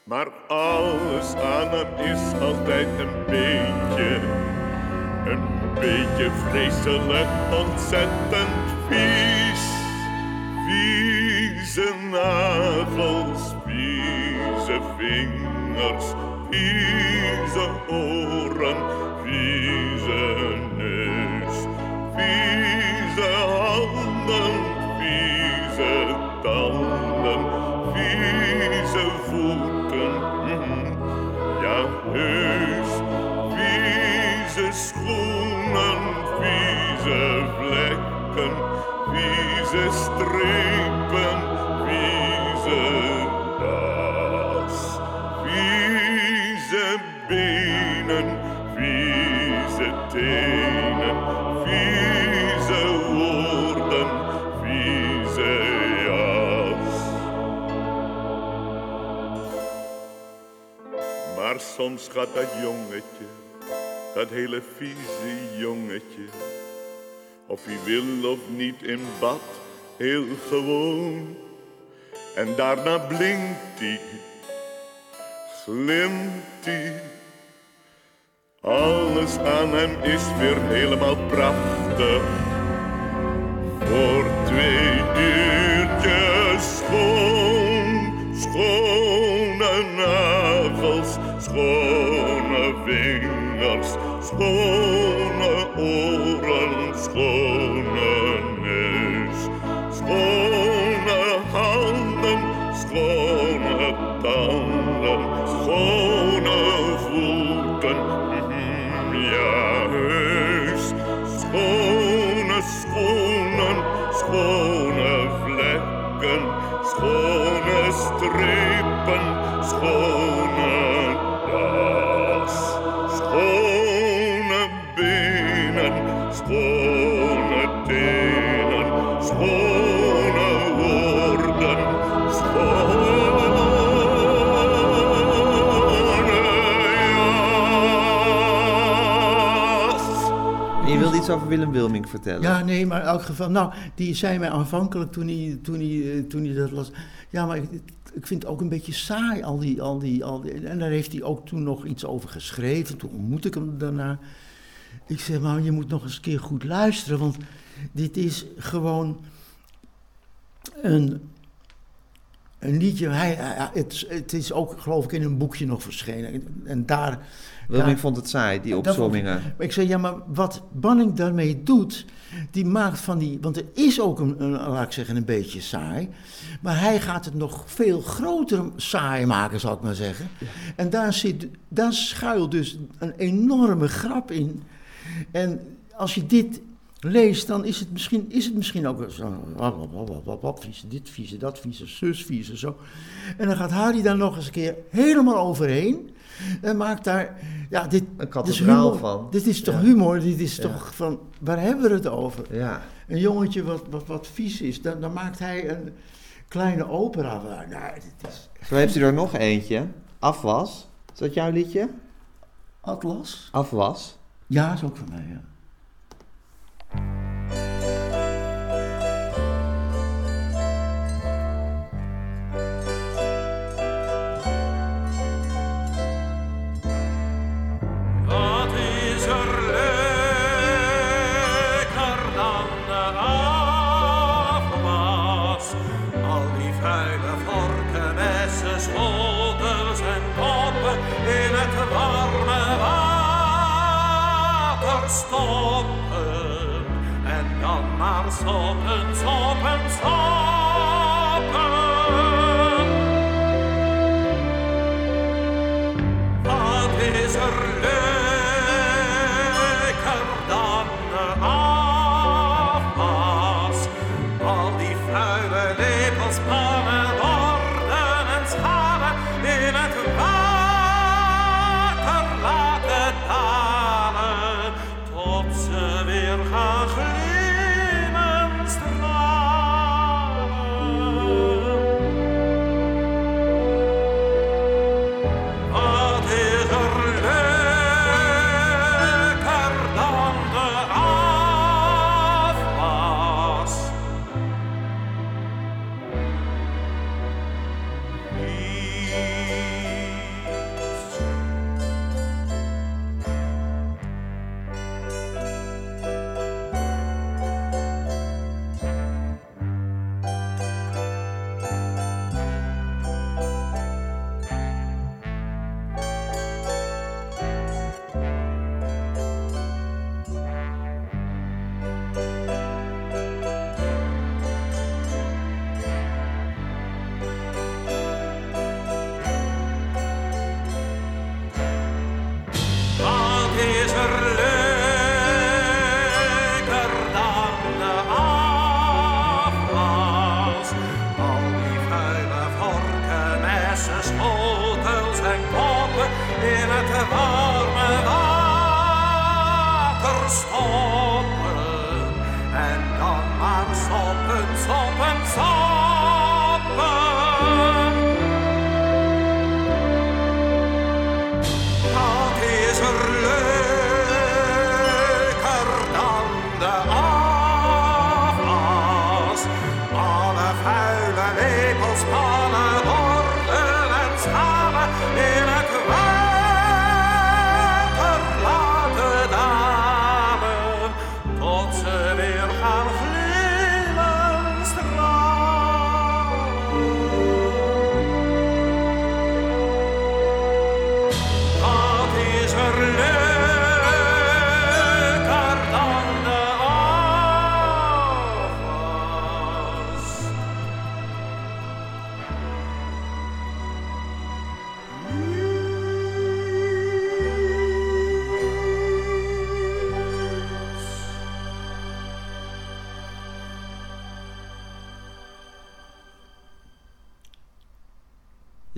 Maar alles aan hem is altijd een beetje, een beetje vreselijk, ontzettend vies. Vieze nagels, vieze vingers, vieze oren, vieze neus, vieze handen, vieze tanden, vieze voeten, mhm, ja heus, vieze schoenen, vieze vlekken, vieze strepen, soms gaat dat jongetje, dat hele vieze jongetje, of hij wil of niet in bad, heel gewoon. En daarna blinkt hij, glimt hij. Alles aan hem is weer helemaal prachtig. Voor twee uurtjes schoon, schone schone vingers, schone oren, schone neus, schone handen, schone tanden, schone voeten, mhm, ja heus, schone schoenen, schone vlekken, schone strepen, schone over Willem Wilming vertellen. Ja, nee, maar in elk geval... Nou, die zei mij aanvankelijk toen hij, toen hij, eh, toen hij dat las... Ja, maar ik, ik vind het ook een beetje saai, al die, al, die, al die... En daar heeft hij ook toen nog iets over geschreven. Toen ontmoet ik hem daarna. Ik zeg, maar je moet nog eens een keer goed luisteren, want dit is gewoon een, een liedje. Hij, het, het is ook, geloof ik, in een boekje nog verschenen. En daar... Wilming vond het saai, die ik- opzommingen. maar ik zei, ja, maar wat Banning daarmee doet, die maakt van die... Want er is ook een, een, laat ik zeggen, een beetje saai. Maar hij gaat het nog veel groter saai maken, zal ik maar zeggen. En daar, zit, daar schuilt dus een enorme grap in. En als je dit leest, dan is het misschien, is het misschien ook zo... Wat vieze, dit vieze, dat vieze, zus vieze, zo. En dan gaat Harry daar nog eens een keer helemaal overheen... En maakt daar, ja, dit, Een kathedraal van. Dit is toch Ja. humor? Dit is Ja. toch van, waar hebben we het over? Ja. Een jongetje wat, wat, wat vies is, dan, dan maakt hij een kleine opera. waar- Nou, dit is Zo heeft hij er nog eentje. Afwas. Is dat jouw liedje? Atlas. Afwas. Ja, is ook van mij, ja.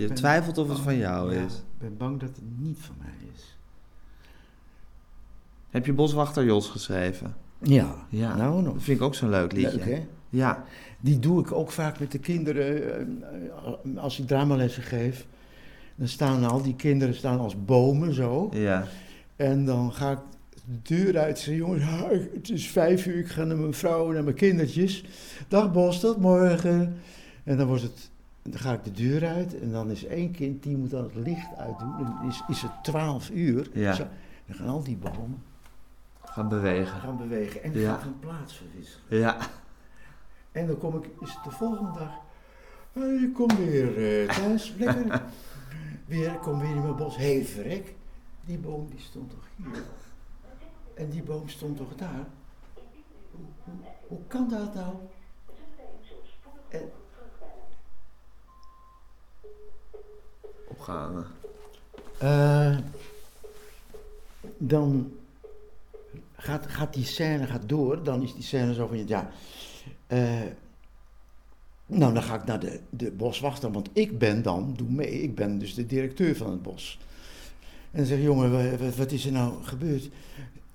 Je twijfelt of het van jou Ja, is. Ik ben bang dat het niet van mij is. Heb je Boswachter Jos geschreven? Ja, Ja. nou nog. Dat vind ik ook zo'n leuk liedje. Leuk, hè? Ja. Die doe ik ook vaak met de kinderen. eh, Als ik dramalessen geef, dan staan al die kinderen staan als bomen zo. Ja. En dan ga ik de deur uit. Zei, jongens, het is vijf uur, ik ga naar mijn vrouw en naar mijn kindertjes. Dag Bos, tot morgen. En dan, wordt het, dan ga ik de deur uit en dan is één kind, die moet dan het licht uitdoen. En dan is, is het twaalf uur. Ja. Zo, dan gaan al die bomen Gaan bewegen. gaan bewegen en die Ja. gaan van plaats verwisselen. Ja. En dan kom ik, is het de volgende dag, ik kom weer eh, thuis, lekker. Weer, kom weer in mijn bos. Hé, hey, verrek, die boom die stond toch hier? En die boom stond toch daar? Hoe, hoe, hoe kan dat nou? En, Eh, dan gaat, gaat die scène gaat door, dan is die scène zo van, ja, eh, nou dan ga ik naar de, de boswachter, want ik ben dan, doe mee, ik ben dus de directeur van het bos. En dan zeg ik, jongen, wa- wa- wat is er nou gebeurd?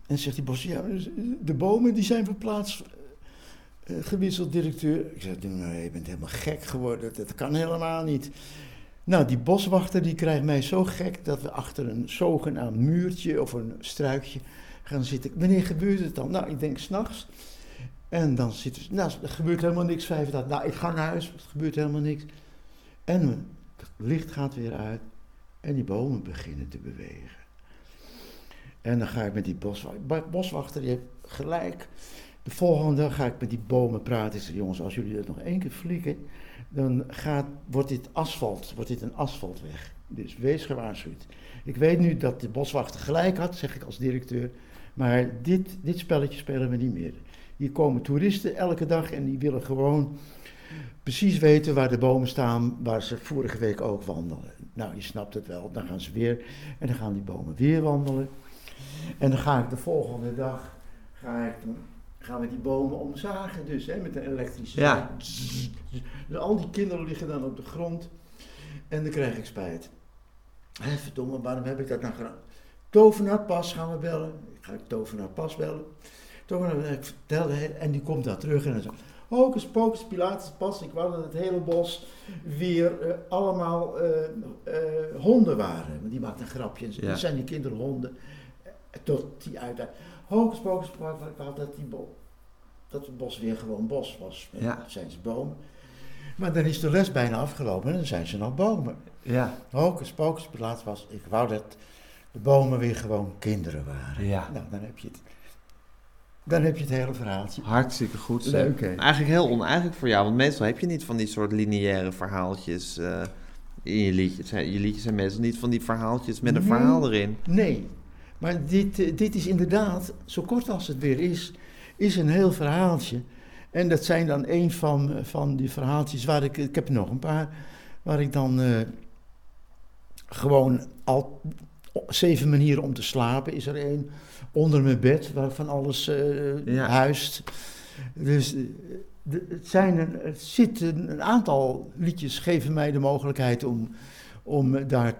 En zegt die bos, ja, de bomen die zijn verplaatst, eh, gewisseld directeur. Ik zeg, nou, je bent helemaal gek geworden, dat kan helemaal niet. Nou, die boswachter die krijgt mij zo gek dat we achter een zogenaamd muurtje of een struikje gaan zitten. Wanneer gebeurt het dan? Nou, ik denk s'nachts. En dan zitten ze, nou, er gebeurt helemaal niks, vijf dagen. Nou, ik ga naar huis, er gebeurt helemaal niks. En het licht gaat weer uit en die bomen beginnen te bewegen. En dan ga ik met die boswachter, boswachter die heeft gelijk. De volgende dag ga ik met die bomen praten. Ik zeg, jongens, als jullie dat nog één keer flikken, dan gaat, wordt dit asfalt, wordt dit een asfaltweg. Dus wees gewaarschuwd. Ik weet nu dat de boswachter gelijk had, zeg ik als directeur. Maar dit, dit spelletje spelen we niet meer. Hier komen toeristen elke dag en die willen gewoon precies weten waar de bomen staan, waar ze vorige week ook wandelen. Nou, je snapt het wel. Dan gaan ze weer en dan gaan die bomen weer wandelen. En dan ga ik de volgende dag, ga ik, gaan we die bomen omzagen dus, hè, met een elektrische Ja. Dus al die kinderen liggen dan op de grond en dan krijg ik spijt. Hé, verdomme, waarom heb ik dat nou gedaan? Tovenaar Pas gaan we bellen. Ik ga Tovenaar Pas bellen. Tovenaar, ik vertelde, hè, en die komt daar terug en dan zo. Hocus pocus, Pilatus Pas. Ik wou dat het hele bos weer eh, allemaal eh, eh, honden waren. Want die maakt een grapje. En. Ja. Zijn die kinderen honden. Eh, Tot die uit. Hocus pocus, wou dat, die bo- dat het bos weer gewoon bos was. Ja. Dan zijn ze bomen. Maar dan is de les bijna afgelopen en dan zijn ze nog bomen. Ja. Hocus pocus, was. Ik wou dat de bomen weer gewoon kinderen waren. Ja. Nou, dan heb je het. Dan heb je het hele verhaaltje. Hartstikke goed. zeg. Leuk, hè? Eigenlijk heel oneigenlijk voor jou, want meestal heb je niet van die soort lineaire verhaaltjes eh, in je liedjes. hè. Je liedjes zijn meestal niet van die verhaaltjes met een Nee. verhaal erin. Nee, maar dit, eh, dit is inderdaad, zo kort als het weer is, is een heel verhaaltje. En dat zijn dan een van, van die verhaaltjes waar ik, ik heb nog een paar, waar ik dan eh, gewoon al zeven manieren om te slapen is er één. Onder mijn bed, waar van alles eh Ja. huist. Dus eh, de- het, zijn een, het zit een, een aantal liedjes geven mij de mogelijkheid om, om daar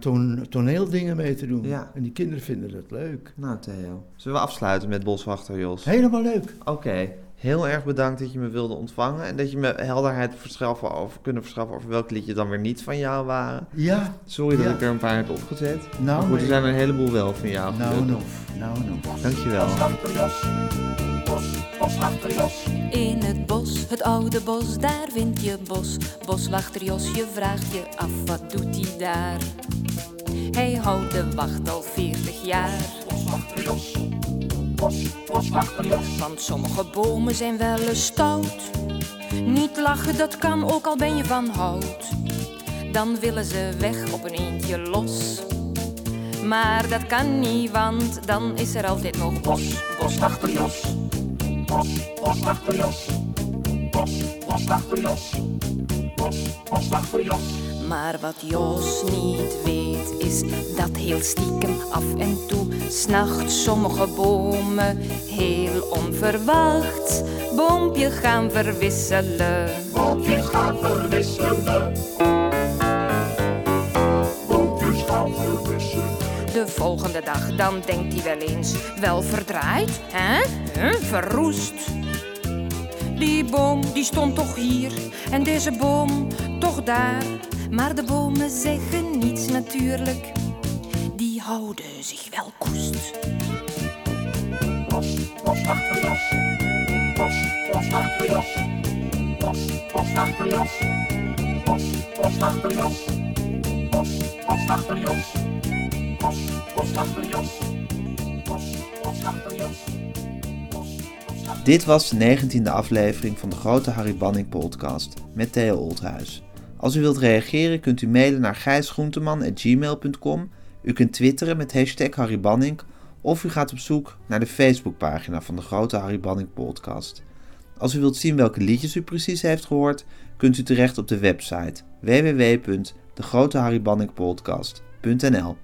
toneeldingen mee te doen. Ja. En die kinderen vinden het leuk. Nou Theo, zullen we afsluiten met Boswachter Jos? Helemaal leuk. Oké, heel erg bedankt dat je me wilde ontvangen en dat je me helderheid verschaffen over, kunnen verschaffen over welke liedjes dan weer niet van jou waren. Ja, Sorry dat Ja. ik er een paar heb opgezet. nou, maar goed, er zijn er een heleboel wel van jou. nou, gelukkig. nou, nou, nou. Dankjewel. In het bos, het oude bos, daar vind je bos. Boswachter Jos, je vraagt je af, wat doet hij daar? Hij houdt de wacht al 40 jaar. Want sommige bomen zijn wel eens stout. Niet lachen, dat kan ook al ben je van hout. Dan willen ze weg op een eentje los. Maar dat kan niet, want dan is er altijd nog bos. Boswachter Jos. Maar wat Jos niet weet is dat heel stiekem af en toe s'nachts sommige bomen heel onverwacht boompje gaan verwisselen. Boompjes gaan verwisselen. De volgende dag dan denkt hij wel eens, wel verdraaid, hè? Huh? Verroest. Die boom die stond toch hier en deze boom toch daar. Maar de bomen zeggen niets natuurlijk, die houden zich wel koest. Dit was de 19e aflevering van de Grote Harry Banning podcast met Theo Oldhuis. Als u wilt reageren kunt u mailen naar gijsgroenteman.gmail.com. U kunt twitteren met hashtag Harry of u gaat op zoek naar de Facebookpagina van de Grote Harry Banning podcast. Als u wilt zien welke liedjes u precies heeft gehoord, kunt u terecht op de website www.degroteharrybanningpodcast.nl